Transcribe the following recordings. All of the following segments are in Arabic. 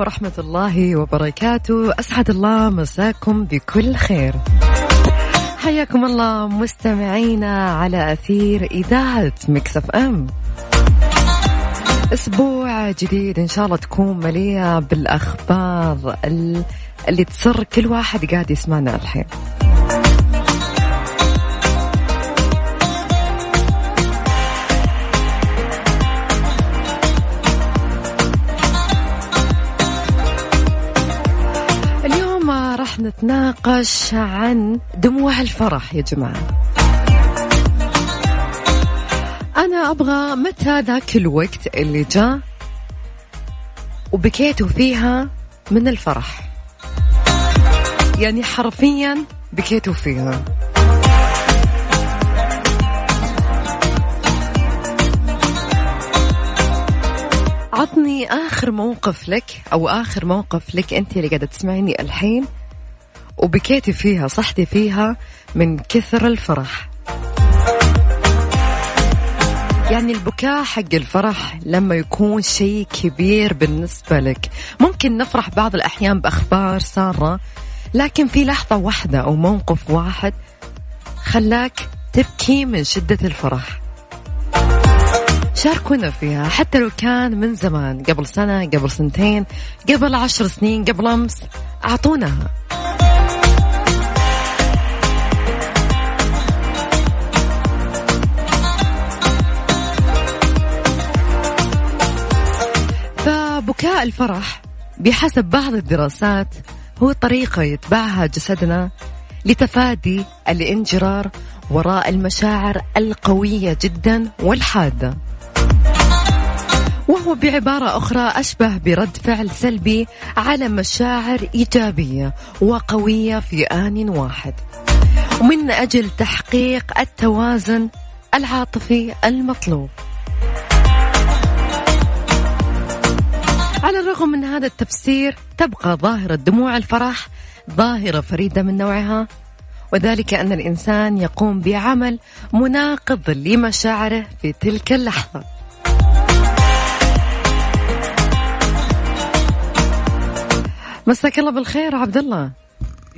عليكم ورحمة الله وبركاته. أسعد الله مساكم بكل خير. حياكم الله مستمعينا على أثير إذاعة مكسف أم. أسبوع جديد إن شاء الله تكون مليئة بالأخبار اللي تسر كل واحد قاعد يسمعنا الحين. نتناقش عن دموع الفرح يا جماعة. أنا أبغى متى ذاك الوقت اللي جاء وبكيتوا فيها من الفرح؟ يعني حرفيا بكيتوا فيها. عطني آخر موقف لك أو آخر موقف لك أنت اللي قاعدة تسمعيني الحين. وبكيتي فيها صحتي فيها من كثر الفرح. يعني البكاء حق الفرح لما يكون شيء كبير بالنسبة لك. ممكن نفرح بعض الأحيان بأخبار سارة لكن في لحظة واحدة أو موقف واحد خلاك تبكي من شدة الفرح. شاركونا فيها حتى لو كان من زمان قبل سنة قبل سنتين قبل عشر سنين قبل أمس أعطوناها بكاء الفرح بحسب بعض الدراسات هو طريقة يتبعها جسدنا لتفادي الانجرار وراء المشاعر القوية جدا والحادة. وهو بعبارة أخرى أشبه برد فعل سلبي على مشاعر إيجابية وقوية في آن واحد. ومن أجل تحقيق التوازن العاطفي المطلوب. على الرغم من هذا التفسير تبقى ظاهرة دموع الفرح ظاهرة فريدة من نوعها. وذلك أن الإنسان يقوم بعمل مناقض لمشاعره في تلك اللحظة. مساك الله بالخير عبد الله.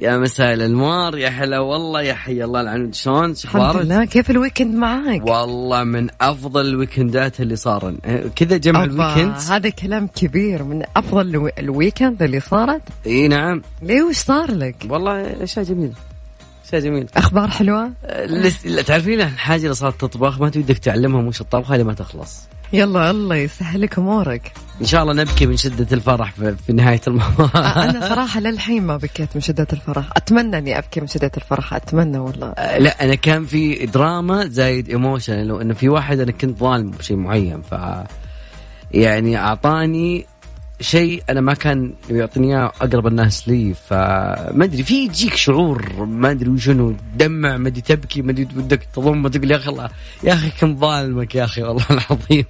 يا مساء الانوار يا هلا والله يا حي الله العنود. شلون؟ الحمد لله. كيف ال weekend معاك؟ والله من أفضل ال weekend ات اللي صار كذا جمع ال weekend هذا كلام كبير. من أفضل ال weekend اللي صارت؟ إي نعم. ليه؟ وش صار لك؟ والله اشياء جميله اشياء جميله أخبار حلوة؟ تعرفين الحاجة اللي صارت تطبخ؟ ما تودك تعلمها وش الطبخه لما تخلص. يلا الله يسهل لك أمورك. إن شاء الله نبكي من شدة الفرح في, في نهاية الموضوع. أنا صراحة للحين ما بكيت من شدة الفرح. أتمنى أني أبكي من شدة الفرح أتمنى والله. لا أنا كان في دراما زايد emotion لو انه في واحد أنا كنت ظالم بشيء معين ف يعني أعطاني شيء أنا ما كان يعطيني إياه أقرب الناس لي فما أدري في يجيك شعور ما أدري وشنو دمع ما أدري تبكي ما أدري ودك تضم تقول يا أخي يا أخي كم ظالمك يا أخي والله العظيم.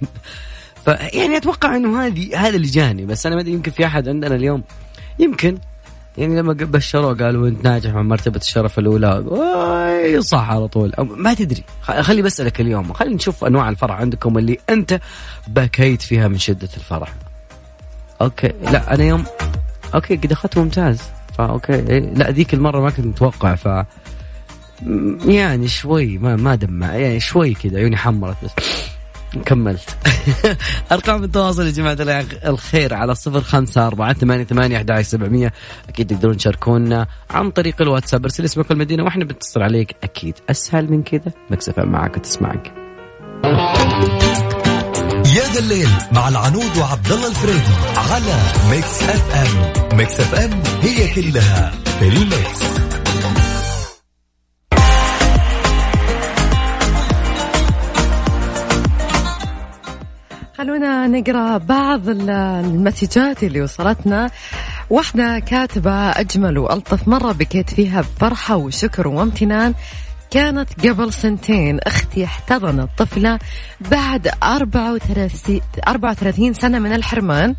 فيعني أتوقع إنه هذه هذا اللي جاني بس أنا ما أدري يمكن في أحد عندنا اليوم يمكن يعني لما بشروه قالوا أنت ناجح من مرتبة الشرف الأولى صح على طول. ما تدري خلي بسألك اليوم خلينا نشوف أنواع الفرح عندكم اللي أنت بكيت فيها من شدة الفرح. okay. لا أنا يوم okay قد أخذت ممتاز. فا okay. لا ذيك المرة ما كنت متوقع ف يعني شوي ما ما دمع. يعني شوي كذا عيوني حمرت بس. كملت. أرقام التواصل يا جماعة الخير على صفر خمسة أربعة ثمانية ثمانية أحد سبعمية. أكيد تقدرون تشاركونا عن طريق الواتساب. ارسل اسمك المدينة وإحنا بنتصل عليك. أكيد أسهل من كذا. Mix FM معك وتسمعك. يا ذا الليل مع العنود وعبد الله الفريدي على Mix FM. Mix FM هي كلها في ال mix. خلونا نقرأ بعض المسجات اللي وصلتنا. واحدة كاتبة أجمل وألطف مرة بكيت فيها بفرحة وشكر وامتنان. كانت قبل سنتين أختي احتضنت طفلة بعد 34 34 سنة من الحرمان.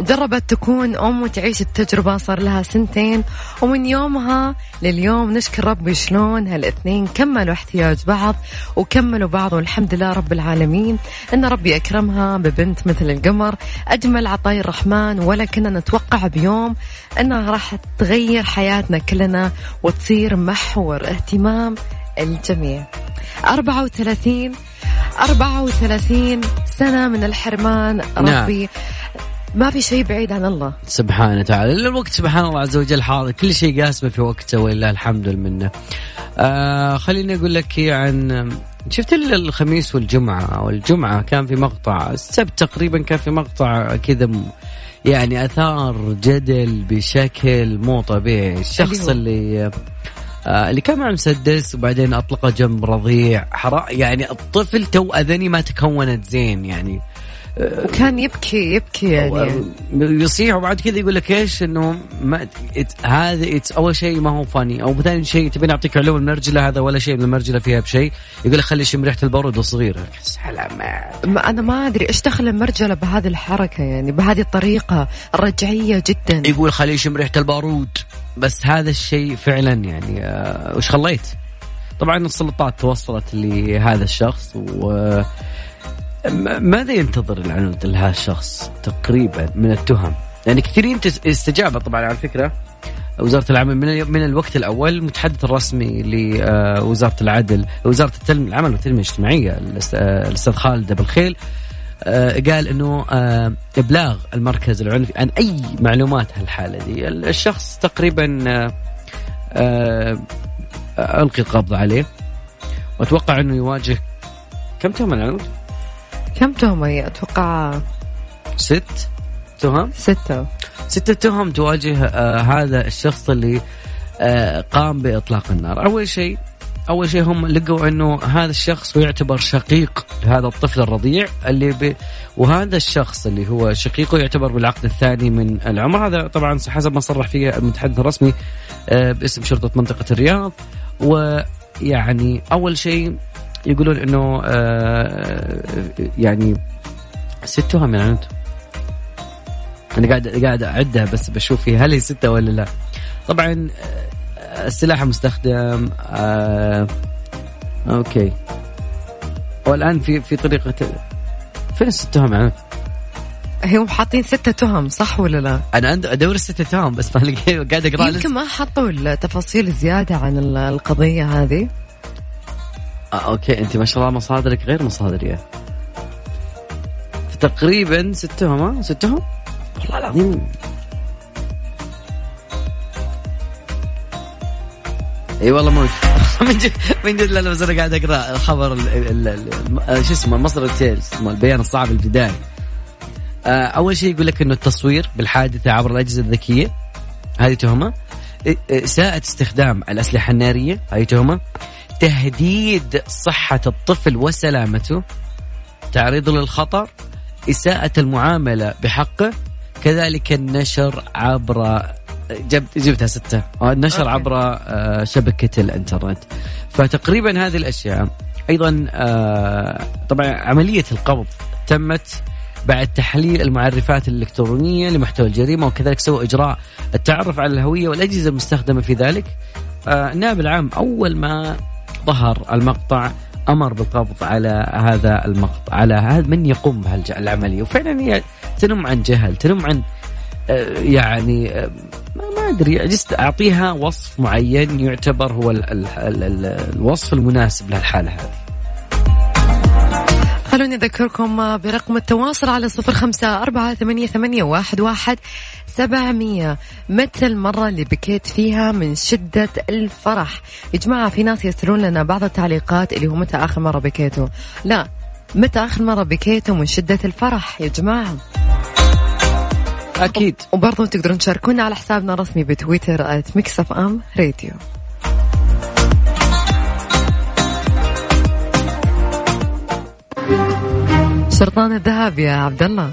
جربت تكون أم وتعيش التجربة صار لها سنتين ومن يومها لليوم نشكر ربي شلون هالاثنين كملوا احتياج بعض وكملوا بعض والحمد لله رب العالمين إن ربي أكرمها ببنت مثل القمر. أجمل عطاي الرحمن ولا كنا نتوقع بيوم إنها راح تغير حياتنا كلنا وتصير محور اهتمام الجميع. 34 34 سنة من الحرمان. نعم. ما في شيء بعيد عن الله. سبحانه وتعالى. الوقت سبحان الله عز وجل حاضر. كل شيء قاسمه في وقته ولله الحمد والمنة. آه خليني أقول لك عن شفت الخميس والجمعة؟ والجمعة كان في مقطع السبت تقريبا كان في مقطع كذا يعني آثار جدل بشكل مو طبيعي. الشخص اللي آه اللي كان مع مسدس وبعدين أطلقه جنب رضيع. حرا يعني الطفل تو أذني ما تكونت زين يعني. وكان يبكي يبكي يعني. يصيح وبعد كذا يقول لك إيش؟ إنه ما هذا أول شيء ما هو funny أو ثاني شيء تبي نعطيك علوم المرجلة هذا ولا شيء من المرجلة فيها بشيء. يقول لك خلي يشم ريحة البارود وصغير سلامات. ما أنا ما أدري إيش دخل المرجلة بهذه الحركة يعني بهذه الطريقة رجعيه جدا. يقول خلي يشم ريحة البارود. بس هذا الشيء فعلا يعني آه، وش خليت؟ طبعا السلطات توصلت لهذا الشخص و ماذا ينتظر العنود لهذا الشخص تقريبا من التهم؟ يعني كثيرين استجابة طبعا على فكرة وزارة العمل من من الوقت الأول المتحدث الرسمي لوزارة العدل وزارة العمل والتنمية الاجتماعية آه، الأستاذ خالد أبو الخيل آه، قال إنه آه، إبلاغ المركز العنفي عن أي معلومات هالحالة دي الشخص تقريبا آه، آه، ألقي القبض عليه وأتوقع إنه يواجه كم تهمه العنود؟ كم تهمه هي؟ أتوقع ست تهم؟ ستة. ستة تهم تواجه آه هذا الشخص اللي آه قام بإطلاق النار. أول شيء أول شيء هم لقوا أنه هذا الشخص يعتبر شقيق لهذا الطفل الرضيع اللي ب... وهذا الشخص اللي هو شقيقه يعتبر بالعقد الثاني من العمر. هذا طبعا حسب ما صرح فيه المتحدث الرسمي آه باسم شرطة منطقة الرياض. ويعني أول شيء يقولون أنه آه يعني ست تهم يعني أنا قاعد قاعد أعدها بس بشوف فيها هل هي ستة ولا لا. طبعا آه، السلاح المستخدم آه okay. والآن في في طريقة فين الست تهم يعني؟ هم حاطين ستة تهم صح ولا لا؟ أنا أدور الستة تهم بس ما قاعد أقرأ يمكن ما حطوا التفاصيل زيادة عن ال- القضية هذه. آه okay أنت ما شاء الله مصادرك غير مصادري. تقريبا ست تهم ها؟ ست تهم والله العظيم. إي والله موجود من جد من جد لا لا بس أنا قاعد أقرأ الخبر ال- ال- ال- الم- شو اسمه المصدر التالي اسمه البيان الصعب البداية آه، أول شيء يقول لك إنه التصوير بالحادثة عبر الأجهزة الذكية هذه تهمة. اساءه استخدام الأسلحة النارية هذه تهمة. تهديد صحة الطفل وسلامته تعريضه للخطر إساءة المعاملة بحقه كذلك النشر عبر جبت جبتها ستة. آه، النشر. عبر آه، شبكة الإنترنت. فتقريبا هذه الأشياء. أيضا آه، طبعا عملية القبض تمت بعد تحليل المعرفات الإلكترونية لمحتوى الجريمة وكذلك سوى إجراء التعرف على الهوية والأجهزة المستخدمة في ذلك. النائب العام أول ما ظهر المقطع أمر بالقبض على هذا المقطع على هذا من يقوم بهالعمليه وفعلا هي تنم عن جهل تنم عن آه، يعني آه، ما, أدري جست أعطيها وصف معين يعتبر هو ال ال ال ال الوصف المناسب للحاله هذه. خلوني أذكركم برقم التواصل على صفر خمسة أربعة ثمانية, ثمانية واحد, واحد سبعمية. متى المرة اللي بكيت فيها من شدة الفرح؟ يا جماعة في ناس يرسلون لنا بعض التعليقات اللي هو متى آخر مرة بكيتوا؟ لا متى آخر مرة بكيتوا من شدة الفرح يا جماعة؟ أكيد. وبرضو تقدرون تشاركونا على حسابنا الرسمي بتويتر @Mix FM Radio شرطان الذهب يا عبد الله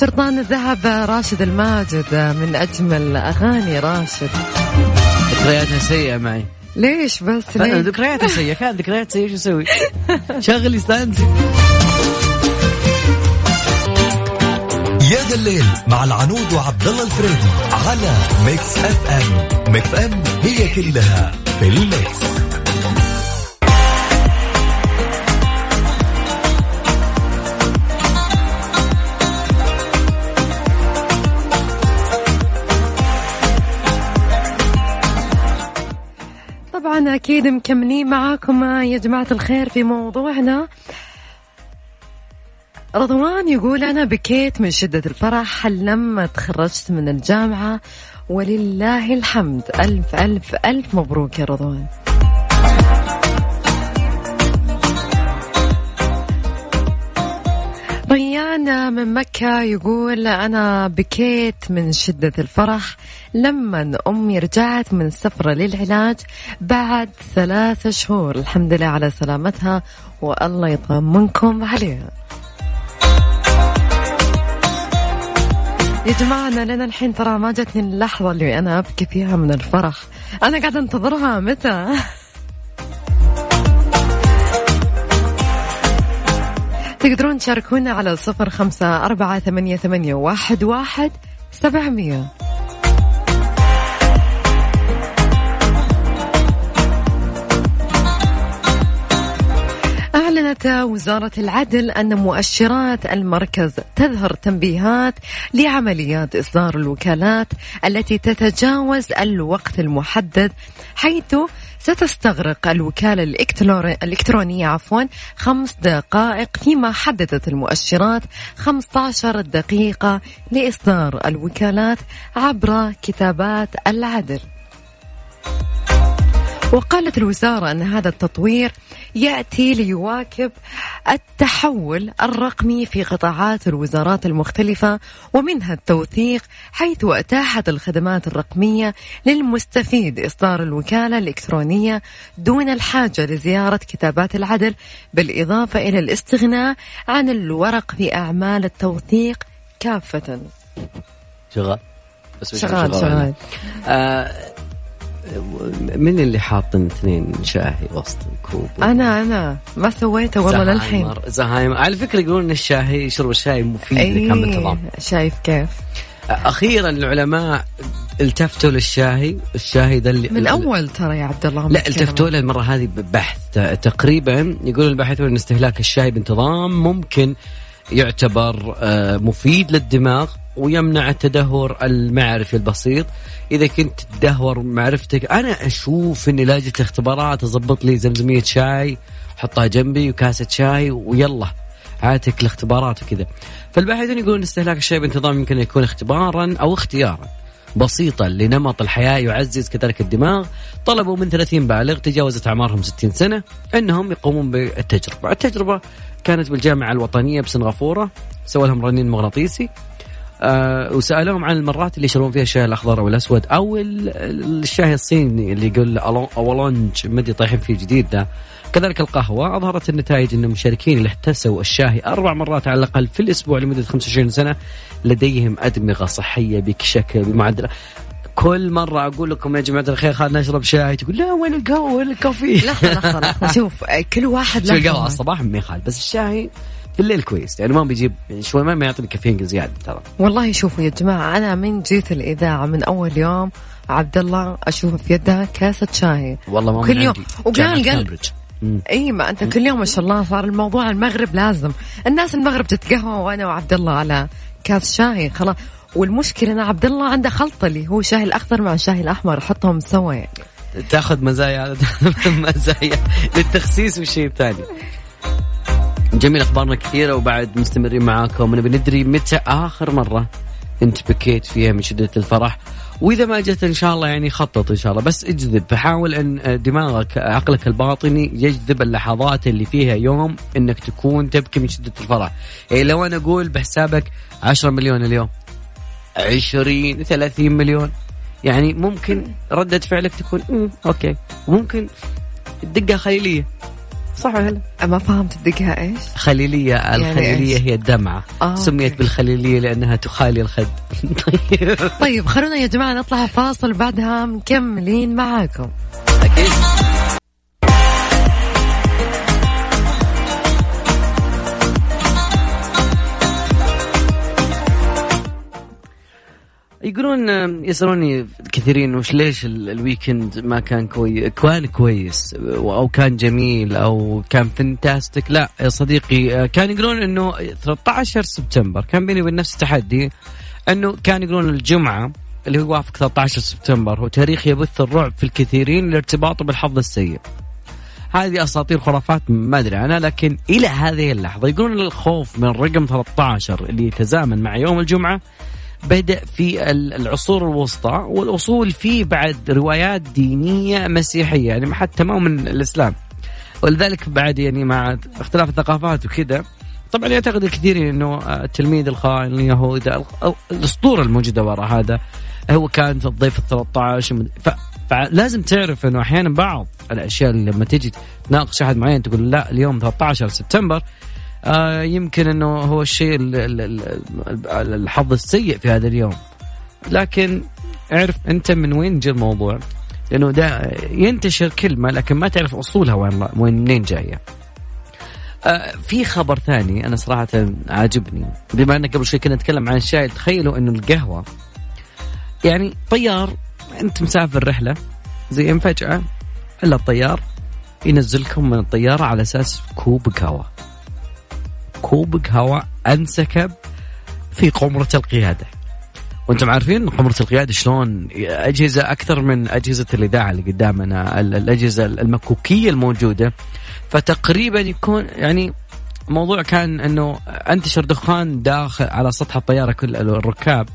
شرطان الذهب راشد الماجد من أجمل أغاني راشد. ذكرياتها سيئة معي. ليش بس؟ أنا ليه؟ ذكرياتها سيئة. كانت ذكريات سيئة شو أسوي؟ شغلي استانسي يا ذا الليل مع العنود وعبد الله الفريدي على Mix FM Mix FM هي كلها في ال mix طبعا أكيد مكملين معاكم يا جماعة الخير في موضوعنا. رضوان يقول أنا بكيت من شدة الفرح لما تخرجت من الجامعة ولله الحمد. ألف ألف ألف مبروك يا رضوان. ريان من مكة يقول أنا بكيت من شدة الفرح. لما أمي رجعت من سفرة للعلاج بعد ثلاث شهور الحمد لله على سلامتها والله يطمنكم عليها. يا جماعة أنا لنا الحين ترى ما جتني اللحظة اللي أنا أبكي فيها من الفرح. أنا قاعدة أنتظرها متى؟ تقدرون تشاركونا على صفر خمسة أربعة ثمانية, ثمانية واحد, واحد سبعمية. أعلنت وزارة العدل أن مؤشرات المركز تظهر تنبيهات لعمليات إصدار الوكالات التي تتجاوز الوقت المحدد حيث ستستغرق الوكالة الإلكترو- الإلكترونية عفوا خمس دقائق فيما حددت المؤشرات. 15 دقيقة لإصدار الوكالات عبر كتابات العدل. وقالت الوزارة أن هذا التطوير يأتي ليواكب التحول الرقمي في قطاعات الوزارات المختلفة ومنها التوثيق حيث أتاحت الخدمات الرقمية للمستفيد إصدار الوكالة الإلكترونية دون الحاجة لزيارة كتابات العدل بالإضافة إلى الاستغناء عن الورق في أعمال التوثيق كافة. شغال. بس مش شغال شغال. آه من اللي حاطن اثنين شاهي وسط الكوب؟ أنا أنا. ما سويته والله للحين. زهايمر. على فكرة يقولون إن الشاي شرب الشاي مفيد اذا كان بانتظام شايف كيف. أخيرا العلماء التفتوا للشاهي الشاي ذا اللي من أول ترى يا عبد الله لا. التفتوا له المرة هذه ببحث. تقريبا يقول الباحثون إن استهلاك الشاي بانتظام ممكن يعتبر آه، مفيد للدماغ. ويمنع التدهور المعرفي البسيط. إذا كنت تدهور معرفتك أنا أشوف إني لا جت اختبارات أضبط لي زمزمية شاي أحطها جنبي وكاسة شاي ويلا عاتك الاختبارات وكذا. فالباحثون يقولون استهلاك الشاي بانتظام يمكن يكون اختبارا أو اختيارا. بسيطا لنمط الحياة يعزز كذلك الدماغ. طلبوا من 30 بالغ تجاوزت أعمارهم 60 سنة أنهم يقومون بالتجربة. التجربة كانت بالجامعة الوطنية بسنغافورة سووا لهم رنين مغناطيسي. آه وسألوهم عن المرات اللي يشربون فيها الشاي الأخضر أو الأسود أو ال- ال- الشاي الصيني اللي يقول أولونج مدي طايحين فيه جديد ده. كذلك القهوة أظهرت النتائج أن المشاركين اللي احتسوا الشاي أربع مرات على الأقل في الأسبوع لمدة 25 سنة لديهم أدمغة صحية بشكل بمعدل. كل مرة أقول لكم يا جماعة الخير خلينا نشرب شاي. تقول لا وين القهوة؟ وين الكافيين لحظة لحظة. لحظة شوف كل واحد له القهوة على. الصباح ما يخالف بس الشاي في الليل كويس يعني ما بيجيب يعني شوي ما يعطيني كافيين زيادة ترى. والله شوفوا يا جماعة أنا من جيت الإذاعة من أول يوم عبد الله أشوف في يده كاسة شاي. والله ما كل يوم. وقال- قال-. إي ما أنت كل يوم ما شاء الله صار الموضوع المغرب لازم. الناس المغرب تتقهوى وأنا وعبد الله على كاس شاي خلاص. والمشكلة إن عبد الله عنده خلطة اللي هو الشاي الأخضر مع الشاي الأحمر يحطهم سوا يعني. تاخذ مزايا مزايا للتخسيس والشيء الثاني. جميل أخبارنا كثيرة وبعد مستمرين معاكم. نبي ندري متى آخر مرة أنت بكيت فيها من شدة الفرح. وإذا ما جت إن شاء الله يعني خطط إن شاء الله. بس اجذب. فحاول أن دماغك عقلك الباطني يجذب اللحظات اللي فيها يوم إنك تكون تبكي من شدة الفرح. يعني لو أنا أقول بحسابك 10 مليون اليوم. 20 30 مليون. يعني ممكن ردة فعلك تكون أوكي. وممكن الدقة خيالية صح ولا لا؟ ما فهمت الدقها إيش؟ خليلية الخليلية إيش؟ هي الدمعة آه، سميت أوكي. بالخليلية لأنها تخالي الخد طيب طيب خلونا يا جماعة نطلع فاصل بعدها مكملين معاكم أكيد يقولون يسألوني كثيرين وش ليش ال- ال weekend ما كان كويس كان كويس أو كان جميل أو كان fantastic لا يا صديقي كان يقولون إنه 13 سبتمبر كان بيني وبين نفسي تحدي إنه كان يقولون الجمعة اللي هو يوافق 13 سبتمبر هو تاريخ يبث الرعب في الكثيرين لارتباطه بالحظ السيء. هذه أساطير خرافات ما أدري عنها لكن إلى هذه اللحظة يقولون الخوف من الرقم 13 اللي يتزامن مع يوم الجمعة بدأ في ال- العصور الوسطى والأصول فيه بعد روايات دينية مسيحية يعني حتى ما من الإسلام. ولذلك بعد يعني مع اختلاف الثقافات وكذا طبعا يعتقد الكثيرين إنه التلميذ الخائن اليهود الأسطورة الموجودة وراء هذا هو كان في الضيف ال 13 ف... فلازم تعرف إنه أحيانا بعض الأشياء اللي لما تجي تناقش أحد معين تقول لا اليوم 13 سبتمبر آه يمكن إنه هو الشيء ال- ال- ال- ال- الحظ السيء في هذا اليوم. لكن اعرف أنت من وين جاء الموضوع. لأنه ده ينتشر كلمه لكن ما تعرف أصولها وين وين منين جاية. آه في خبر ثاني أنا صراحة عاجبني. بما إن قبل شوي كنا نتكلم عن الشاي تخيلوا إنه القهوة يعني طيار أنت مسافر رحلة زين فجأة إلا الطيار ينزلكم من الطيارة على أساس كوب قهوة. كوب قهوه انسكب في قمرة القيادة. وأنتم عارفين قمرة القيادة شلون أجهزة أكثر من أجهزة الإذاعة اللي قدامنا ال- الأجهزة المكوكية الموجودة. فتقريبا يكون يعني الموضوع كان أنه أنتشر دخان داخل على سطح الطيارة كل الركاب.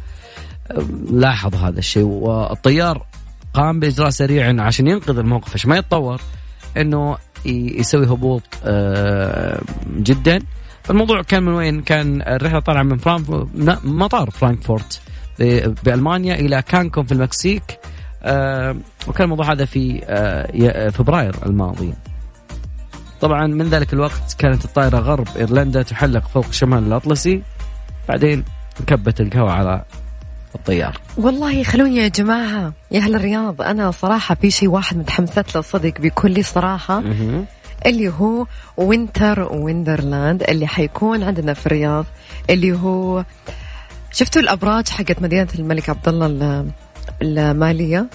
لاحظوا هذا الشيء والطيار قام بإجراء سريع عشان ينقذ الموقف. عشان ما يتطور أنه يسوي هبوط آه، جدا. الموضوع كان من وين؟ كان الرحلة طالعة من فرانكفورت مطار فرانكفورت بألمانيا إلى كانكون في المكسيك آه، وكان الموضوع هذا في آه، فبراير الماضي. طبعا من ذلك الوقت كانت الطائرة غرب إيرلندا تحلق فوق شمال الأطلسي بعدين كبت القهوه على الطيار. والله خلوني يا جماعة يا أهل الرياض أنا صراحة في شيء واحد متحمست له صدق بكل صراحة. اللي هو Winter Wonderland اللي حيكون عندنا في الرياض اللي هو شفتوا الأبراج حقت مدينة الملك عبد الله ال- المالية؟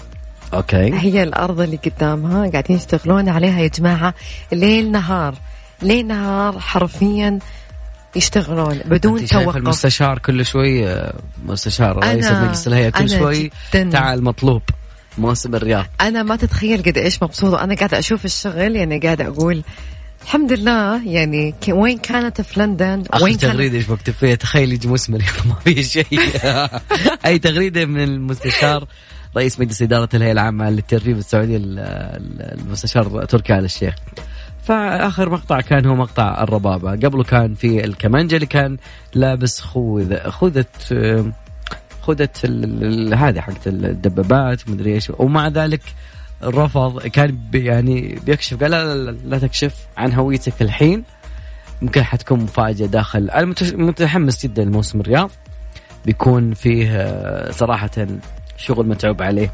okay. هي الأرض اللي قدامها قاعدين يشتغلون عليها يا جماعة ليل نهار. ليل نهار حرفيا يشتغلون بدون توقف. المستشار كل شوي آه، مستشار رئيس مجلس الهيئة كل شوي تعال مطلوب. موسم الرياض. أنا ما تتخيل قد إيش مبسوطة أنا قاعدة أشوف الشغل يعني قاعدة أقول الحمد لله يعني وين كانت في لندن؟ وين كانت تغريدة إيش مكتوب فيها تخيل يجي موسم الرياض ما في شيء. أي تغريدة من المستشار رئيس مجلس إدارة الهيئة العامة للتدريب السعودي ال- ال- المستشار تركي آل الشيخ. فآخر مقطع كان هو مقطع الربابة. قبله كان في الكمانجة اللي كان لابس خوذه خوذة ال- هذه حقت الدبابات ومدري إيش. ومع ذلك رفض كان بي يعني بيكشف قال لا, لا, لا, لا تكشف عن هويتك الحين. ممكن حتكون مفاجأة داخل متش- متحمس جدا لموسم الرياض. بيكون فيه آه، صراحة شغل متعوب عليه.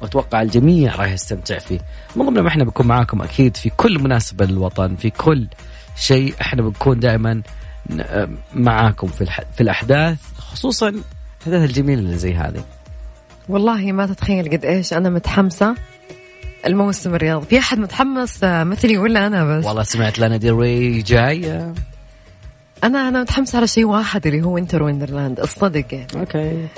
وأتوقع الجميع راح يستمتع فيه. من ضمن ما إحنا بنكون معاكم أكيد في كل مناسبة للوطن في كل شيء إحنا بنكون دائما آه، معاكم في. في الأحداث خصوصا الاحداث الجميلة اللي زي هذه. والله ما تتخيل قد إيش أنا متحمسة. الموسم الرياض في أحد متحمس آه، مثلي ولا أنا بس؟ والله سمعت لانا ديل ري جاية. أنا أنا متحمسة على شيء واحد اللي هو Winter Wonderland الصدق يعني okay.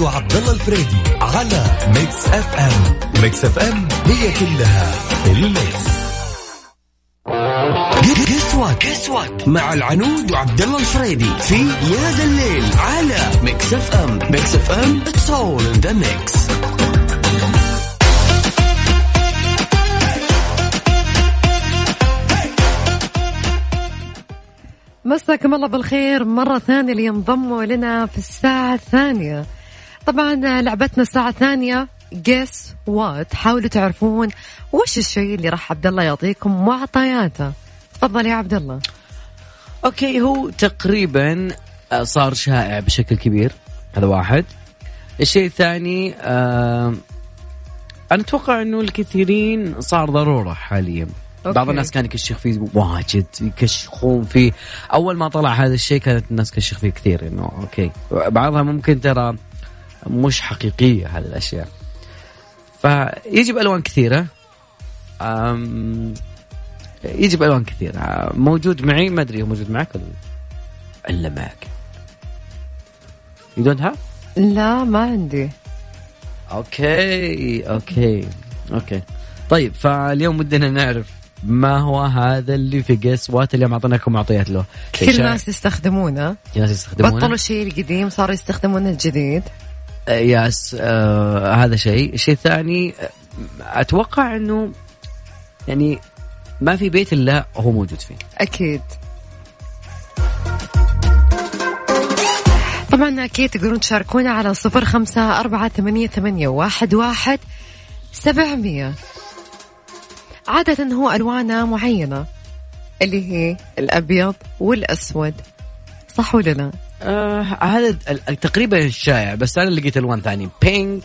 وعبد الله الفريدي على Mix FM Mix FM هي كلها ال mix Guess What Guess What مع العنود وعبد الله الفريدي في يا ذا الليل على Mix FM Mix FM it's all in the mix مساكم الله بالخير مرة ثانية اللي ينضموا لنا في الساعة الثانية. طبعا لعبتنا الساعة الثانية. Guess What حاولوا تعرفون وش الشيء اللي راح عبد الله يعطيكم معطياته. تفضل يا عبد الله. okay هو تقريبا آه، صار شائع بشكل كبير. هذا واحد. الشيء الثاني آه أنا أتوقع إنه الكثيرين صار ضرورة حاليا. okay. بعض الناس كان يكشخ فيه واجد يكشخون فيه. أول ما طلع هذا الشيء كانت الناس تكشخ فيه كثير إنه okay. بعضها ممكن ترى مش حقيقية هذه الأشياء. فيجي بألوان كثيرة. يجي بألوان كثيرة. موجود معي؟ ما أدري موجود معك ولا إلا معك. you don't have لا ما عندي. okay okay okay. طيب فاليوم ودنا نعرف ما هو هذا اللي في Guess What اليوم أعطيناكم معطيات له. كثير ناس يستخدمونه. في ناس يستخدمونه. بطلوا الشيء القديم صاروا يستخدمون الجديد. yes آه هذا شيء. الشيء الثاني آه، أتوقع إنه يعني ما في بيت إلا هو موجود فيه. أكيد. طبعا أكيد تقدرون تشاركونا على صفر خمسة أربعة ثمانية, ثمانية واحد, واحد سبعمية. عادة هو ألوانه معينة اللي هي الأبيض والأسود. صح ولا لا؟ آه هذا ال- تقريبا الشائع بس أنا لقيت ألوان ثانية بينك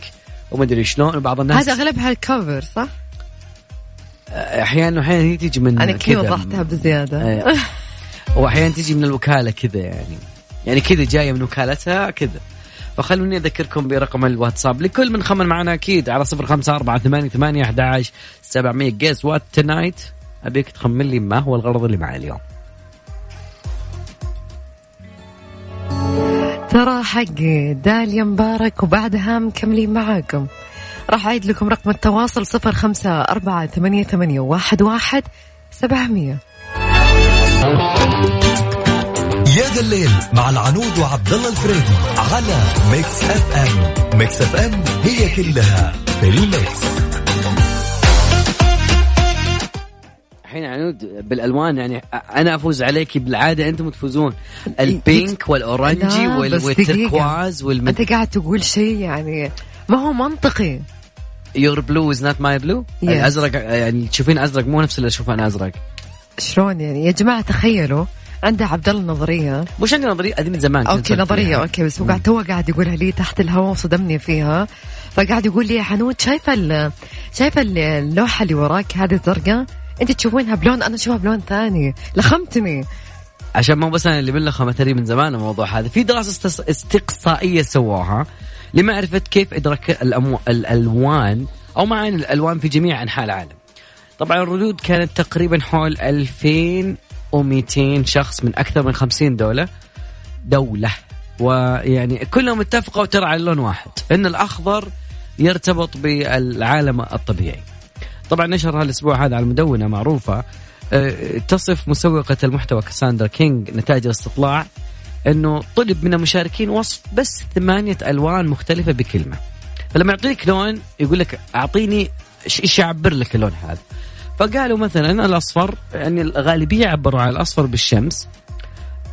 وما أدري شلون وبعض الناس هذا أغلبها الكفر صح؟ أحيانا أحيانا هي تيجي من أنا كذا. وضحتها بزيادة. إيه. واحيانا تيجي من الوكالة كذا يعني. يعني كذا جاية من وكالتها كذا. فخلوني أذكركم برقم الواتساب. لكل من خمن معنا أكيد على صفر خمسة أربعة ثمانية ثمانية أحد عشر سبعمية. جيس وات تنايت أبيك تخمن لي ما هو الغرض اللي معي اليوم. ترى حقي داليا مبارك وبعدها مكملين معاكم. راح أعيد لكم رقم التواصل صفر خمسة أربعة ثمانية, ثمانية واحد, واحد سبعمية. يا ذا الليل مع العنود وعبد الله الفريدي على Mix FM. Mix FM هي كلها في ال mix. الحين عنود بالألوان يعني أنا أفوز عليك بالعادة أنتم تفوزون. ال pink والاورنجي والتركواز والمد أنت قاعد تقول شيء يعني ما هو منطقي. your blue is not my blue. الأزرق يعني تشوفين أزرق مو نفس اللي أشوفه أنا أزرق. شلون يعني؟ يا جماعة تخيلوا عنده عبد الله نظرية مش عندي نظرية هذه من زمان okay نظرية فيها. أوكي بس هو قاعد تو قاعد يقولها لي تحت الهواء وصدمني فيها. فقاعد يقول لي يا عنود شايفة ال- شايفة ال- اللوحة اللي وراك هذه الزرقاء؟ انت تشوفينها بلون أنا اشوفها بلون ثاني. لخمتني. عشان مو بس أنا اللي بلخم ترى من زمان الموضوع هذا. في دراسة استقصائية سووها لمعرفه كيف إدراك الأمو... الألوان أو معاني الألوان في جميع أنحاء العالم. طبعا الردود كانت تقريبا حول 2200 شخص من أكثر من 50 دولة دولة. ويعني كلهم اتفقوا ترى على لون واحد إن الأخضر يرتبط بالعالم الطبيعي. طبعا نشر هالأسبوع هذا على المدونة معروفة. آه، تصف مسوقة المحتوى كاساندرا كينج نتائج الاستطلاع إنه طلب من المشاركين وصف بس ثمانية ألوان مختلفة بكلمة. فلما يعطيك لون يقول لك أعطيني إيش يعبر لك اللون هذا. فقالوا مثلا الأصفر يعني الغالبية عبروا على الأصفر بالشمس.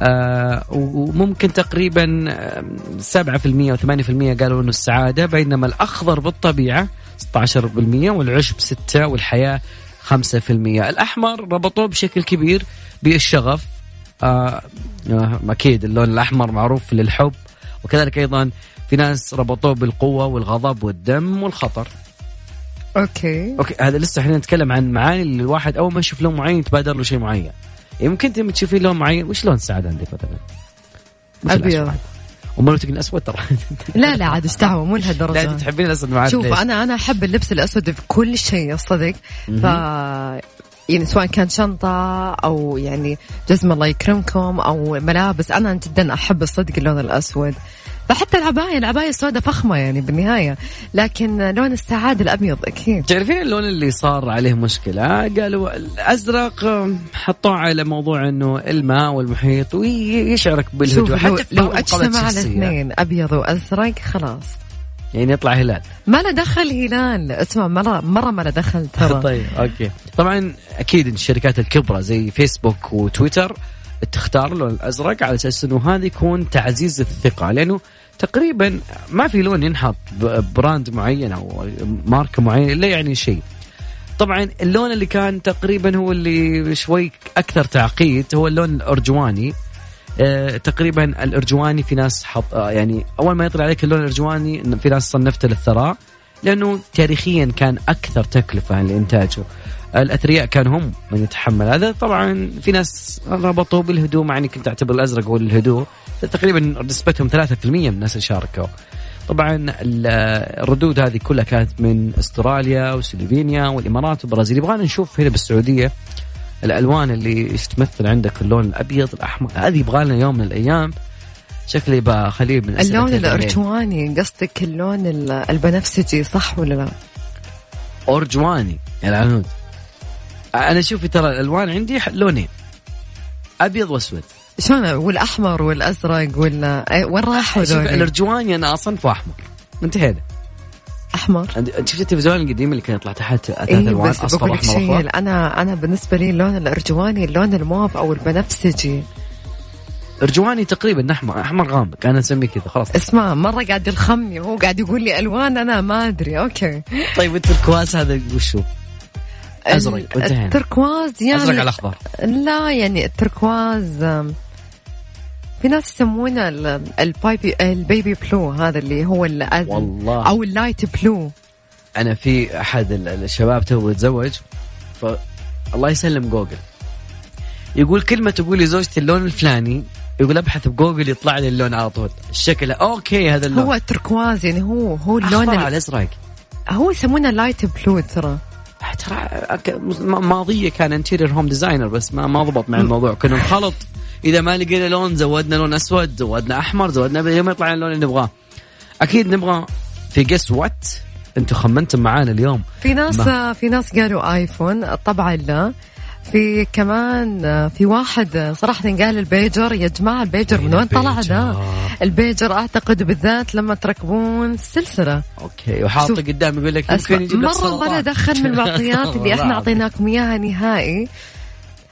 آه وممكن تقريبا آه، 7% و8% قالوا إنه السعادة بينما الأخضر بالطبيعة 16% والعشب 6 والحياة 5% الأحمر ربطوه بشكل كبير بالشغف. آه آه، أكيد اللون الأحمر معروف للحب. وكذلك أيضا في ناس ربطوه بالقوة والغضب والدم والخطر. okay. okay هذا لسه إحنا نتكلم عن معاني اللي الواحد. أول ما يشوف لون معين يتبادر له شيء معين. ممكن أنت تشوفين لون معين وش لون السعادة عندك مثلا؟ الأسود؟ وما لو تقول أسود ترى. لا لا عاد إيش دعوه مو لا لهالدرجه أنت تحبين الأسود معاه شوف ليش؟ أنا أنا أحب اللبس الأسود في كل شيء الصدق ف يعني سواء كان شنطة أو يعني جزمة الله يكرمكم أو ملابس أنا جدا أحب الصدق اللون الأسود. فحتى العباية العباية السوداء فخمة يعني بالنهاية. لكن لون السعادة الأبيض أكيد. تعرفين اللون اللي صار عليه مشكلة؟ قالوا الأزرق حطوه على موضوع أنه الماء والمحيط ويشعرك بالهدوء حتى حتى لو أجتمع الاثنين أبيض وأزرق خلاص. يعني يطلع هلال. ما له دخل هلال. اسمع مرة مرة ما له دخل ترى. طيب okay. طبعا أكيد الشركات الكبرى زي فيسبوك وتويتر تختار اللون الأزرق على أساس إنه هذا يكون تعزيز الثقة. لأنه تقريبا ما في لون ينحط brand معين أو ماركة معينة الا يعني شيء. طبعا اللون اللي كان تقريبا هو اللي شوي أكثر تعقيد هو اللون الأرجواني. آه تقريبا الأرجواني في ناس حط آه يعني أول ما يطلع عليك اللون الأرجواني في ناس صنفته للثراء لأنه تاريخيا كان أكثر تكلفة لإنتاجه. الأثرياء كانوا هم من يتحمل هذا. طبعا في ناس ربطوه بالهدوء مع إني كنت أعتبر الأزرق هو الهدوء. تقريبا نسبتهم 3% من الناس اللي شاركوا. طبعا الردود هذه كلها كانت من أستراليا وسلوفينيا والإمارات والبرازيل يبغانا نشوف هنا بالسعودية الألوان اللي تمثل عندك اللون الأبيض الأحمر. هذه يبغى لنا يوم من الأيام. شكلي بخليه من اللون الأرجواني قصدك اللون البنفسجي صح ولا لا؟ أرجواني يا العنود. أنا شوفي ترى الألوان عندي لونين. أبيض وأسود. شلون والأحمر والأزرق ولا وين راحوا ذول؟ الارجواني أنا اصنفه أحمر. انتهينا أحمر؟ شفت التلفزيون القديم اللي كان يطلع تحت ثلاث إيه الوان أصفر احمر احمر أنا أنا بالنسبة لي اللون الأرجواني اللون الموف أو البنفسجي. أرجواني تقريبا أحمر أحمر غامق. أنا أسميه كذا خلاص. اسمع مرة قاعد يلخمني وهو قاعد يقول لي ألوان أنا ما أدري okay. طيب التركواز هذا وشو؟ أزرق التركواز يعني أزرق على اخضر لا يعني التركواز في ناس يسمونه ال baby ال baby blue هذا اللي هو والله. أو ال light blue أنا في أحد الشباب تو يتزوج ف الله يسلم جوجل. يقول كلمة تقول لي زوجتي اللون الفلاني يقول أبحث بجوجل يطلع لي اللون على طول. الشكل okay هذا اللون. هو التركواز يعني هو هو اللون على الأزرق. هو يسمونه light blue ترى. ترى ماضيه كان interior home designer بس ما ما ضبط مع الموضوع. كنا نخلط. إذا ما لقينا لون زودنا لون أسود زودنا أحمر زودنا ما يطلع اللون اللي نبغاه. أكيد نبغى في Guess What أنتم خمنتم معانا اليوم. في ناس ما. في ناس قالوا iPhone طبعا لا. في كمان في واحد صراحة قال البيجر يا جماعة البيجر من وين طلع ذا؟ البيجر. أعتقد بالذات لما تركبون سلسلة. okay وحاطه قدام يقول لك يمكن يجيب مرة ولا دخل من المعطيات اللي إحنا أعطيناكم إياها نهائي.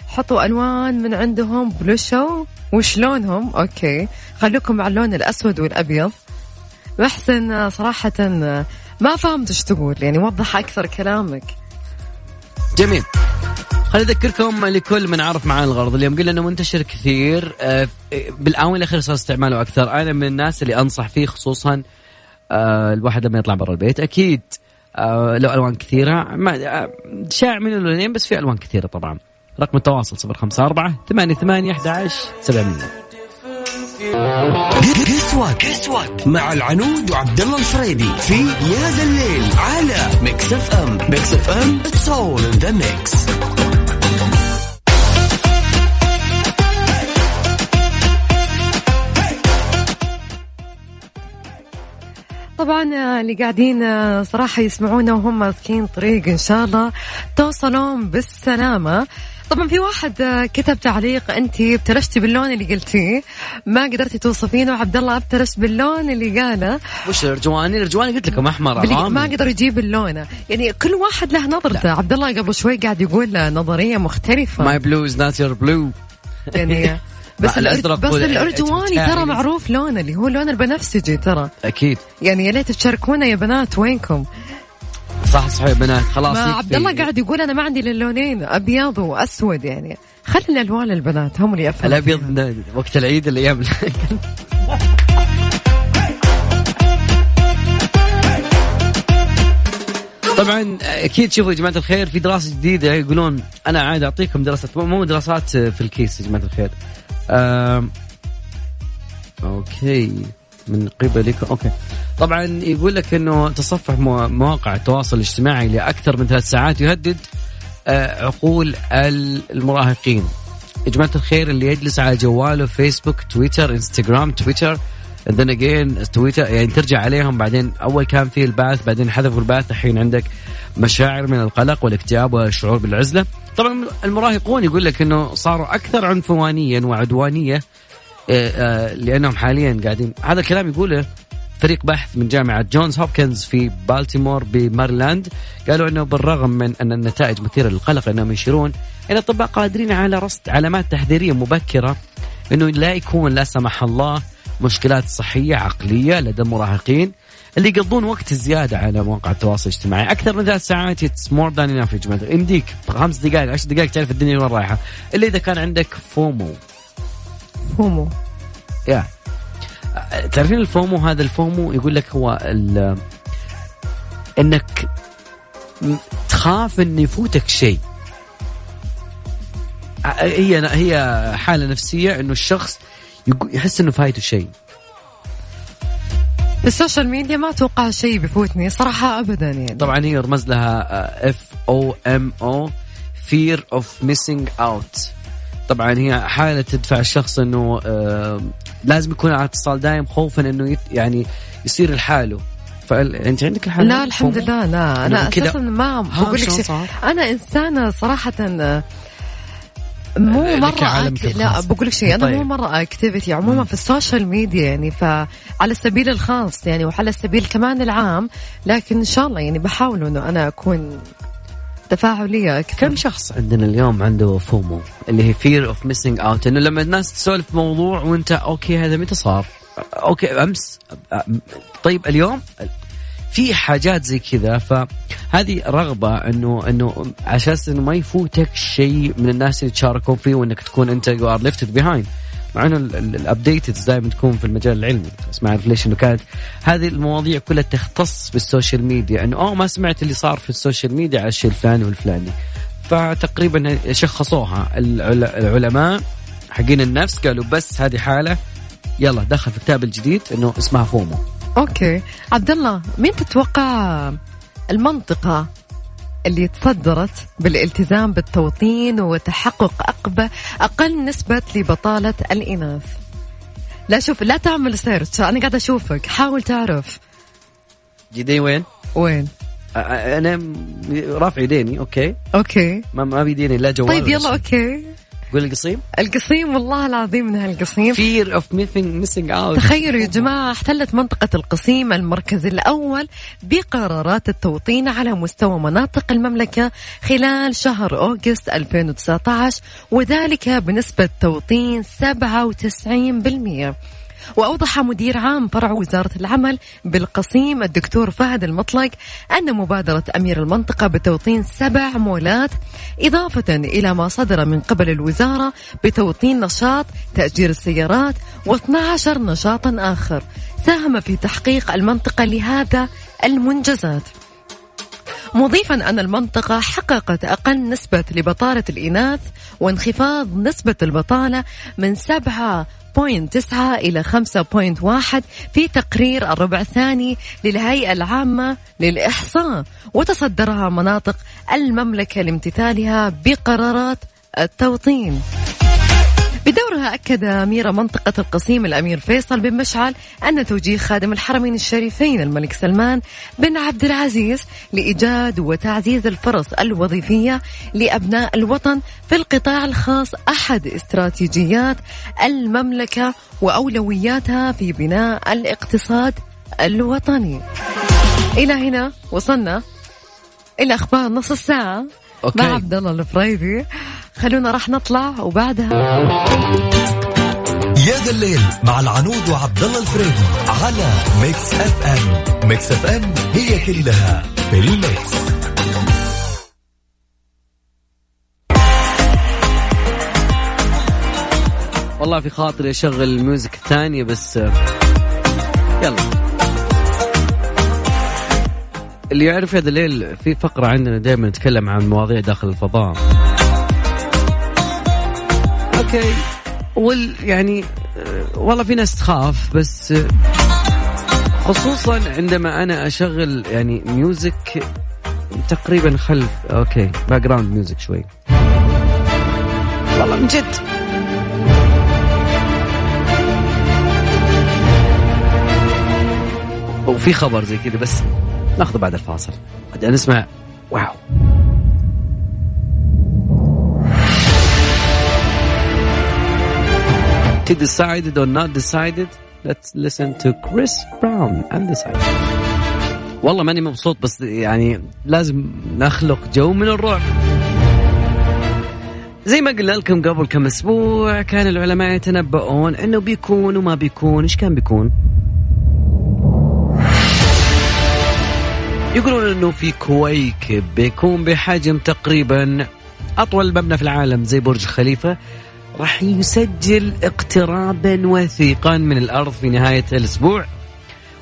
حطوا ألوان من عندهم بلوشوا وشلونهم؟ أوكي. خلوكم مع اللون الأسود والأبيض. محسن صراحة ما فهمت إيش تقول يعني وضح أكثر كلامك. جميل. خليني أذكركم لكل من عرف معنا الغرض. اليوم قلنا إنه منتشر كثير آه، بالآونة الأخيرة صار استعماله أكثر. أنا من الناس اللي أنصح فيه خصوصا آه، الواحد لما يطلع برا البيت. أكيد آه، له ألوان كثيرة. ما شائع من اللونين بس في ألوان كثيرة طبعا. رقم التواصل 054 88 11 700 Guess What مع العنود وعبد الله الفريدي في يا ذا الليل على ميكس اف ام ميكس اف ام اتس اول ان ذا ميكس طبعا اللي قاعدين صراحة يسمعونا وهم ماسكين طريق إن شاء الله. توصلون بالسلامة. طبعا في واحد آه، كتب تعليق أنت ابتلشتي باللون اللي قلتيه. ما قدرتي توصفينه. وعبد الله ابتلش باللون اللي قاله. وش الارجواني الارجواني قلت لكم أحمر ما قدر يجيب اللون يعني كل واحد له نظرته. عبد الله قبل شوي قاعد يقول نظرية مختلفة. ماي بلو از نوت يور بلو يعني بس الأزرق بس الأرجواني ترى معروف لونه اللي هو اللون البنفسجي ترى. أكيد. يعني يا ليت تشاركونا يا بنات وينكم. صح صحيح بنات خلاص ما عبد الله قاعد يقول أنا ما عندي الا أبيض وأسود يعني. خلي الألوان البنات هم اللي يفهموا الأبيض وقت العيد الأيام طبعا أكيد شوفوا يا جماعة الخير في دراسة جديدة يقولون أنا عادي أعطيكم دراسات مو دراسات في الكيس يا جماعة الخير. okay. من قبلك. okay. طبعا يقول لك إنه تصفح مواقع التواصل الاجتماعي لأكثر من ثلاث ساعات يهدد آه، عقول المراهقين. يا جماعة الخير اللي يجلس على جواله فيسبوك تويتر انستغرام تويتر then again تويتر يعني ترجع عليهم بعدين أول كان في البعث بعدين حذفوا البعث الحين عندك مشاعر من القلق والاكتئاب والشعور بالعزلة. طبعا المراهقون يقول لك إنه صاروا أكثر عنفوانيا وعدوانية لأنهم حاليا قاعدين. هذا الكلام يقوله فريق بحث من جامعة جونز هوبكنز في بالتيمور بماريلاند. قالوا أنه بالرغم من أن النتائج مثيرة للقلق أنهم يشيرون أن الأطباء قادرين على رصد علامات تحذيرية مبكرة أنه لا يكون لا سمح الله مشكلات صحية عقلية لدى المراهقين اللي يقضون وقت زيادة على مواقع التواصل الاجتماعي. أكثر من ثلاث ساعات it's more than enough يمديك خمس دقائق عشر دقائق تعرف الدنيا وين رايحة. إلا إذا كان عندك FOMO. FOMO. Yeah. تعرفين ال FOMO؟ هذا ال FOMO يقول لك هو إنك تخاف إن يفوتك شيء. هي هي حالة نفسية إنه الشخص يحس إنه فايته شيء. ال social media ما أتوقع شيء بيفوتني صراحة ابدا يعني. طبعا هي رمز لها F O M O fear of missing out طبعا هي حالة تدفع الشخص إنه آه لازم يكون على اتصال دائم خوفا إنه يعني يصير لحاله. فانت عندك الحالة لا الحمد لله لا أنا أساسا ما بقول لك شيء. أنا إنسانة صراحة مو مرة أك... لا بقول لك شيء أنا طيب. مو مرة activity عموما في ال social media يعني فعلى السبيل الخاص يعني وعلى السبيل كمان العام لكن إن شاء الله يعني بحاول إنه أنا أكون تفاعلية أكثر. كم شخص عندنا اليوم عنده FOMO؟ اللي هي fear of missing out إنه لما الناس تسولف موضوع وأنت okay هذا متى صار؟ okay أمس. طيب اليوم في حاجات زي كذا. فهذه رغبة إنه إنه على أساس إنه ما يفوتك شيء من الناس اللي تشاركون فيه وإنك تكون أنت you are lefted behind مع انه ال updated دائما تكون في المجال العلمي. بس ما أعرف ليش إنه كانت هذه المواضيع كلها تختص بال social media. إنه oh ما سمعت اللي صار في ال social media على الشيء الفلاني والفلاني. فتقريبا شخصوها. العلماء حقين النفس قالوا بس هذه حالة. يلا دخل في الكتاب الجديد إنه اسمها FOMO. okay. عبد الله مين تتوقع المنطقة اللي تصدرت بالالتزام بالتوطين وتحقق أقل نسبة لبطالة الإناث. لا شوف لا تعمل search أنا قاعدة أشوفك. حاول تعرف. جدي وين؟ وين؟ أنا رافع يديني okay. okay. ما ما بيديني لا جوال طيب يلا okay. قول القصيم. القصيم والله العظيم انها القصيم of missing, missing out. تخيلوا يا جماعة احتلت منطقة القصيم المركز الأول بقرارات التوطين على مستوى مناطق المملكة خلال شهر August 2019 وذلك بنسبة توطين 97% وأوضح مدير عام فرع وزارة العمل بالقصيم الدكتور فهد المطلق أن مبادرة أمير المنطقة بتوطين سبع مولات إضافة إلى ما صدر من قبل الوزارة بتوطين نشاط تأجير السيارات و12 نشاطا آخر. ساهم في تحقيق المنطقة لهذا المنجزات. مضيفا أن المنطقة حققت أقل نسبة لبطالة الإناث وانخفاض نسبة البطالة من 7 6.9 إلى 5.1 في تقرير الربع الثاني للهيئة العامة للإحصاء. وتصدرها مناطق المملكة لامتثالها بقرارات التوطين. بدورها أكد أمير منطقة القصيم الأمير فيصل بن مشعل أن توجيه خادم الحرمين الشريفين الملك سلمان بن عبد العزيز لإيجاد وتعزيز الفرص الوظيفية لأبناء الوطن في القطاع الخاص أحد استراتيجيات المملكة وأولوياتها في بناء الاقتصاد الوطني. إلى هنا وصلنا إلى أخبار نص الساعة. okay. مع عبد الله الفريدي. خلونا راح نطلع وبعدها. يا ذا الليل مع العنود وعبد الله الفريدي على ميكس اف ام. ميكس اف ام هي كلها في الميكس. والله في خاطري أشغل ال music الثانية بس يلا. اللي يعرف هذا الليل في فقرة عندنا دائما نتكلم عن مواضيع داخل الفضاء. okay. وال يعني آه، والله في ناس تخاف بس آه، خصوصا عندما أنا أشغل يعني music تقريبا خلف okay background music شوي. والله من جد. وفي خبر زي كذا بس ناخذه بعد الفاصل. بعدين نسمع. wow. Decided or not decided let's listen to Chris Brown undecided والله ماني مبسوط بس يعني لازم نخلق جو من الرعب زي ما قلنا لكم قبل كم أسبوع كان العلماء يتنبؤون إنه بيكون وما بيكون. إيش كان بيكون؟ يقولون إنه في كويكب بيكون بحجم تقريبا أطول مبنى في العالم زي برج خليفة راح يسجل اقترابا وثيقا من الأرض في نهاية الأسبوع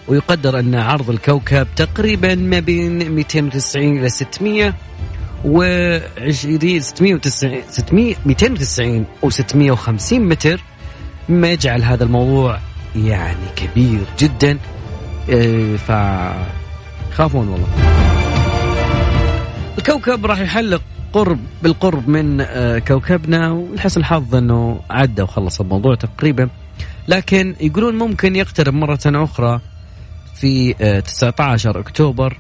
ويقدر أن عرض الكوكب تقريبا ما بين 290 إلى 600 و 20 690 600 290 و 650 متر. مما يجعل هذا الموضوع يعني كبير جدا إيه، ف خافون والله. الكوكب راح يحلق قرب بالقرب من آه، كوكبنا ولحسن الحظ إنه عدى وخلص الموضوع تقريبا. لكن يقولون ممكن يقترب مرة أخرى في آه، 19 أكتوبر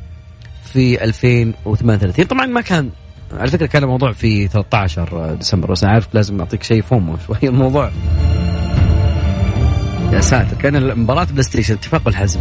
في 2038 طبعا ما كان على فكرة كان الموضوع في 13 ديسمبر بس أنا عارف لازم أعطيك شيء فومه شوي الموضوع. يا ساتر كان مباراة بلاي ستيشن اتفاق والحزم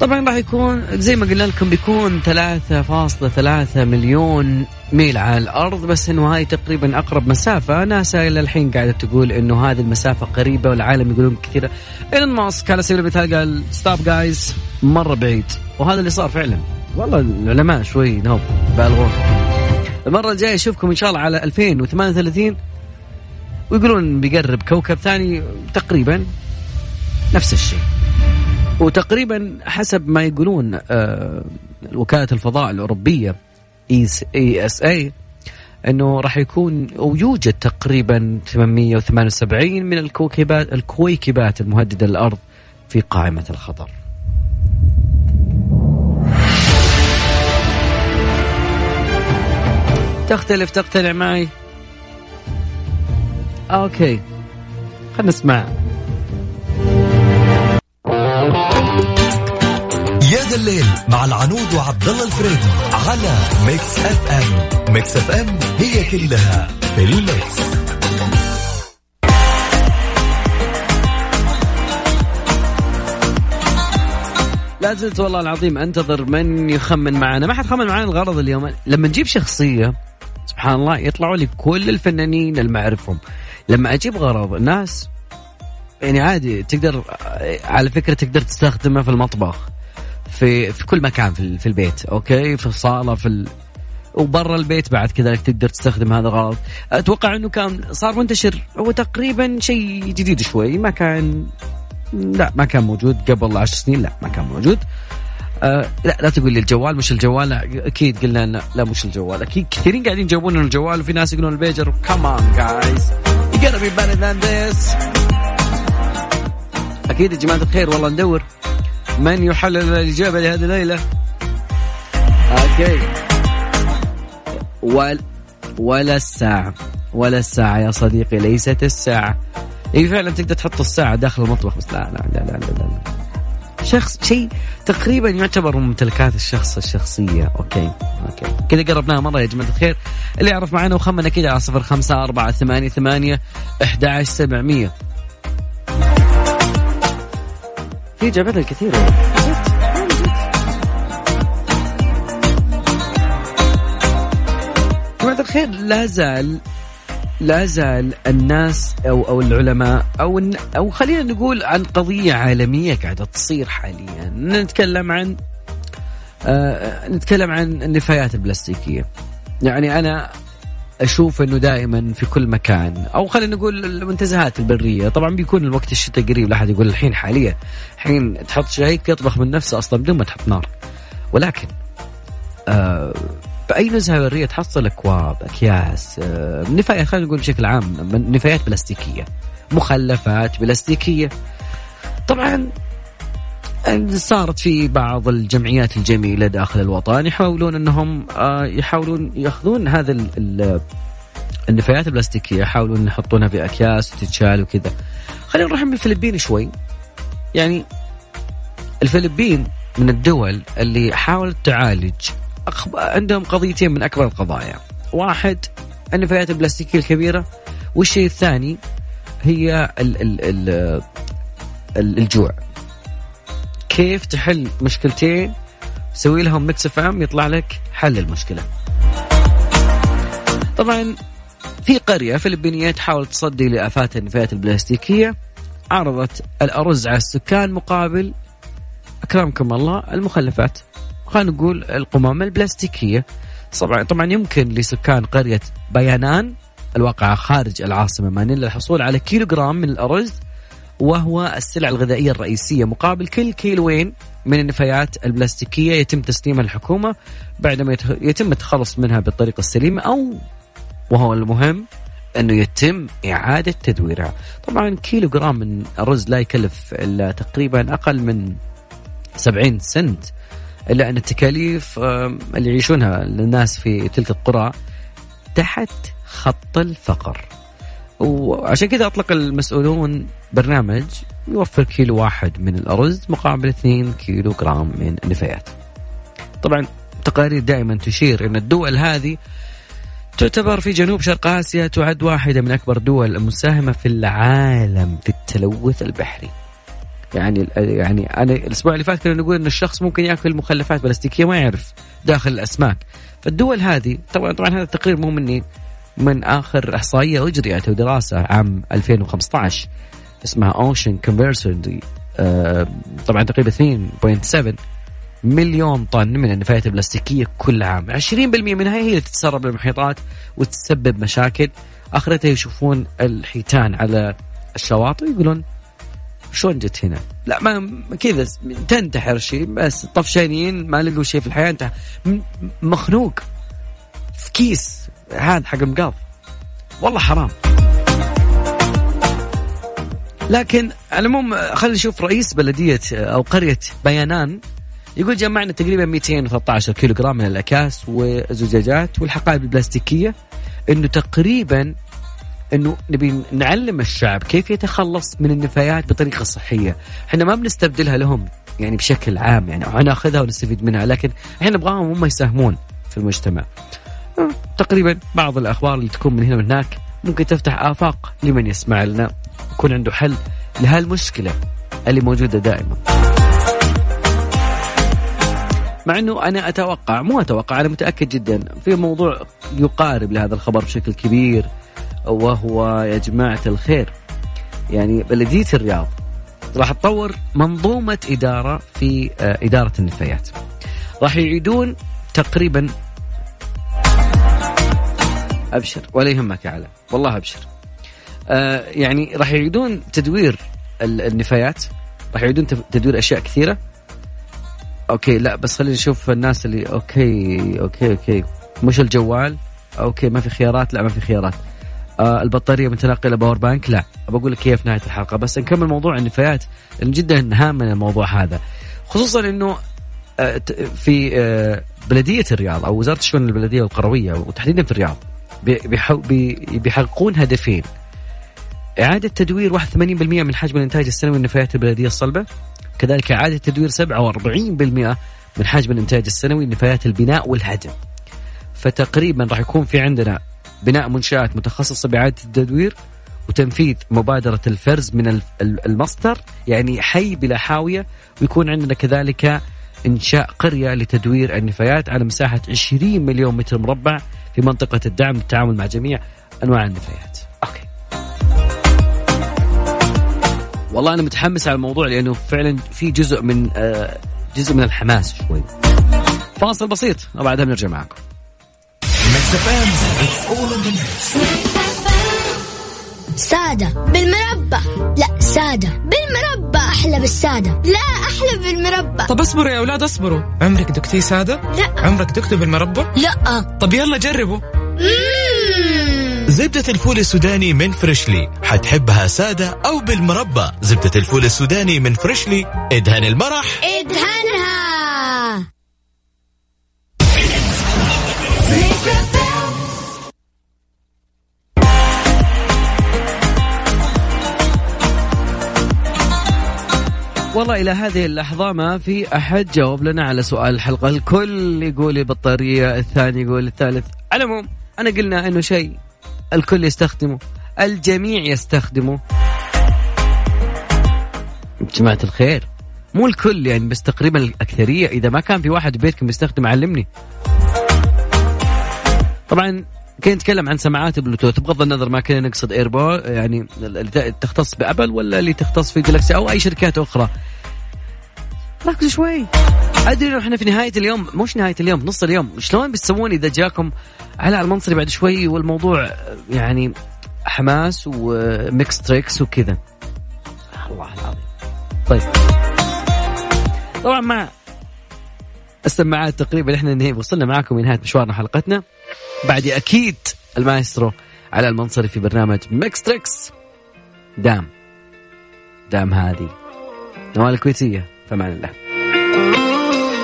طبعا راح يكون زي ما قلنا لكم بيكون 3.3 مليون ميل على الأرض بس إنه هاي تقريبا أقرب مسافة. ناسا إلى الحين قاعدة تقول إنه هذه المسافة قريبة والعالم يقولون كثيرة. إيلون ماسك على سبيل المثال قال stop guys مرة بعيد. وهذا اللي صار فعلا. والله العلماء شوي نوب بالغون. المرة الجاية أشوفكم إن شاء الله على 2038 ويقولون بيقرب كوكب ثاني تقريبا نفس الشيء. وتقريبا حسب ما يقولون آه، وكالة الفضاء الأوروبية إي إس إي إنه راح يكون أو يوجد تقريبا 878 من الكوكبات الكويكبات المهددة للأرض في قائمة الخطر. تختلف تقتنع معي؟ okay خلينا نسمع ذا الليل مع العنود وعبد الله الفريدي على Mix FM Mix FM هي كلها في ال mix. لا زلت والله العظيم أنتظر من يخمن معنا ما حد خمن معنا الغرض اليوم. لما نجيب شخصية سبحان الله يطلعوا لي كل الفنانين اللي معرفهم لما أجيب غرض الناس يعني عادي تقدر على فكرة تقدر تستخدمه في المطبخ. في في كل مكان في, في البيت أوكي؟ في الصالة في ال... وبرا البيت بعد كذلك تقدر تستخدم هذا الغرض. أتوقع إنه كان صار منتشر هو تقريبا شيء جديد شوي ما كان لا ما كان موجود قبل عشر سنين لا ما كان موجود. آه لا لا تقول لي الجوال مش الجوال لا أكيد قلنا لا, لا مش الجوال. أكيد كثيرين قاعدين يجاوبون الجوال وفي ناس يقولون البيجر. كمان جايز أكيد يا جماعة الخير والله ندور. من يحلل الإجابة لهذه الليلة؟ okay. ولا ولا الساعة. ولا الساعة يا صديقي ليست الساعة. اي فعلا تقدر تحط الساعة داخل المطبخ بس لا لا لا لا لا, لا. شخص شيء تقريبا يعتبر من ممتلكات الشخص الشخصية. okay okay. كذا قربناها مرة يا جماعة الخير. اللي يعرف معنا وخمنا كذا على صفر خمسة أربعة ثمانية ثمانية أحد عشر سبعمية. في إجابات الكثيرة جماعة الخير لا زال لا زال الناس أو أو العلماء أو أو خلينا نقول عن قضية عالمية قاعدة تصير حاليا. نتكلم عن آه نتكلم عن النفايات البلاستيكية. يعني أنا أشوف إنه دائما في كل مكان. أو خلينا نقول المنتزهات البرية. طبعا بيكون الوقت الشتاء قريب. لا أحد يقول الحين حاليا. الحين تحط شيء يطبخ من نفسه أصلا بدون ما تحط نار. ولكن آه بأي نزهه بريه تحصل أكواب أكياس آه، نفايات خلينا نقول بشكل عام نفايات بلاستيكية. مخلفات بلاستيكية. طبعا صارت في بعض الجمعيات الجميلة داخل الوطن يحاولون إنهم آه، يحاولون يأخذون هذا ال- ال- النفايات البلاستيكية يحاولون يحطونها في أكياس وتتشال وكذا. خلينا نروح من الفلبين شوي. يعني الفلبين من الدول اللي حاولت تعالج. عندهم قضيتين من أكبر القضايا. واحد النفايات البلاستيكية الكبيرة والشيء الثاني هي ال ال ال ال الجوع. كيف تحل مشكلتين سوي لهم Mix FM يطلع لك حل المشكلة. طبعا في قرية فلبينية تحاول تصدي لآفات النفايات البلاستيكية عرضت الأرز على السكان مقابل أكرمكم الله المخلفات. خلينا نقول القمامة البلاستيكية. طبعا طبعا يمكن لسكان قرية بيانان الواقعة خارج العاصمة مانيلا الحصول على كيلو جرام من الأرز وهو السلع الغذائية الرئيسية مقابل كل كيلوين من النفايات البلاستيكية يتم تسليمها للحكومة بعدما يت- يتم التخلص منها بالطريقة السليمة أو وهو المهم أنه يتم إعادة تدويرها. طبعا كيلو جرام من الرز لا يكلف إلا تقريبا أقل من 70 سنت إلا أن التكاليف اللي يعيشونها الناس في تلك القرى تحت خط الفقر. وعشان كذا أطلق المسؤولون برنامج يوفر كيلو واحد من الأرز مقابل 2 كيلو جرام من النفايات. طبعا تقارير دائما تشير إن الدول هذه تعتبر في جنوب شرق آسيا تعد واحدة من أكبر الدول المساهمه في العالم في التلوث البحري. يعني يعني أنا الأسبوع اللي فات كنا نقول إن الشخص ممكن يأكل مخلفات بلاستيكية ما يعرف داخل الأسماك. فالدول هذه طبعا طبعا هذا التقرير مو مني من آخر إحصائية اجريت أو دراسة عام 2015 اسمها اوشن كونفرسنتي طبعا تقريبا 2.7 مليون طن من النفايات البلاستيكية كل عام. 20% منها هي اللي تتسرب للمحيطات وتسبب مشاكل. آخرتها يشوفون الحيتان على الشواطئ ويقولون شلون جت هنا؟ لا ما كذا تنتحر شيء بس طفشانين ما لقوا شيء في الحياة انت مخنوق. في كيس. هذا حق المقاض والله حرام. لكن على العموم خلينا نشوف رئيس بلدية أو قرية بيانان يقول جمعنا تقريبا 213 كيلو جرام من الأكياس والزجاجات والحقائب البلاستيكية إنه تقريبا إنه نبي نعلم الشعب كيف يتخلص من النفايات بطريقة صحية، إحنا ما بنستبدلها لهم يعني بشكل عام يعني ناخذها ونستفيد منها لكن إحنا نبغاهم هم يساهمون في المجتمع. تقريبا بعض الأخبار اللي تكون من هنا ومن هناك ممكن تفتح آفاق لمن يسمع لنا يكون عنده حل لهالمشكلة اللي موجودة دائما. مع إنه أنا أتوقع مو أتوقع أنا متأكد جدا في موضوع يقارب لهذا الخبر بشكل كبير وهو يا جماعة الخير يعني بلدية الرياض راح تطور منظومة إدارة في آه، إدارة النفايات. راح يعيدون تقريبا أبشر ولا يهمك يا علاء. والله أبشر. آه يعني راح يعيدون تدوير ال- النفايات راح يعيدون تدوير أشياء كثيرة. okay لا بس خلينا نشوف الناس اللي okay okay okay. مش الجوال؟ okay ما في خيارات؟ لا ما في خيارات. آه البطارية متنقلة power bank لا. بقول لك كيف نهاية الحلقة بس نكمل موضوع النفايات لأن جدا هام من الموضوع هذا. خصوصا إنه آه، في آه، بلدية الرياض أو وزارة الشؤون البلدية والقروية وتحديدا في الرياض. بيحققون هدفين. إعادة تدوير 81% من حجم الإنتاج السنوي للنفايات البلدية الصلبة. كذلك إعادة تدوير 47% من حجم الإنتاج السنوي لنفايات البناء والهدم. فتقريبا راح يكون في عندنا بناء منشآت متخصصة بإعادة التدوير وتنفيذ مبادرة الفرز من ال- ال- المصدر يعني حي بلا حاوية. ويكون عندنا كذلك إنشاء قرية لتدوير النفايات على مساحة 20 مليون متر مربع. في منطقة الدعم للتعامل مع جميع أنواع النفايات. أوكي. والله أنا متحمس على الموضوع لأنه فعلا في جزء من آه، جزء من الحماس شوي. فاصل بسيط وبعدها بنرجع معكم. سادة بالمربى لا سادة بالمربى أحلى بالسادة. لا أحلى بالمربى طب اصبروا يا أولاد اصبروا. عمرك ذقتي سادة؟ لا. عمرك ذقتوها بالمربى لا. طب يلا جربوا. زبدة الفول السوداني من Freshly. حتحبها سادة أو بالمربى زبدة الفول السوداني من Freshly. ادهن المرح. ادهنها والله إلى هذه اللحظة ما في أحد جاوب لنا على سؤال الحلقة. الكل يقول البطاريه الثاني يقول الثالث. على العموم أنا قلنا إنه شيء الكل يستخدمه الجميع يستخدمه. جماعة الخير مو الكل يعني بس تقريبا الأكثرية. إذا ما كان في واحد ببيتكم يستخدم علمني. طبعا كنا نتكلم عن سماعات بلوتوث. بغض النظر ما كنا نقصد AirPod يعني اللي تختص بأبل ولا اللي تختص في جلاكسي أو أي شركات أخرى. ركزوا شوي. أدري إنه إحنا في نهاية اليوم مش نهاية اليوم نص اليوم. شلون بتسوون إذا جاكم على المنصري بعد شوي والموضوع يعني حماس و Mix Trix وكذا؟ الله العظيم. طيب. طبعا مع السماعات تقريبا إحنا نهي وصلنا معاكم لنهاية مشوارنا حلقتنا. بعد أكيد المايسترو على المنصري في برنامج Mix Trix دام. دام هذه. نوال الكويتية. فمان الله.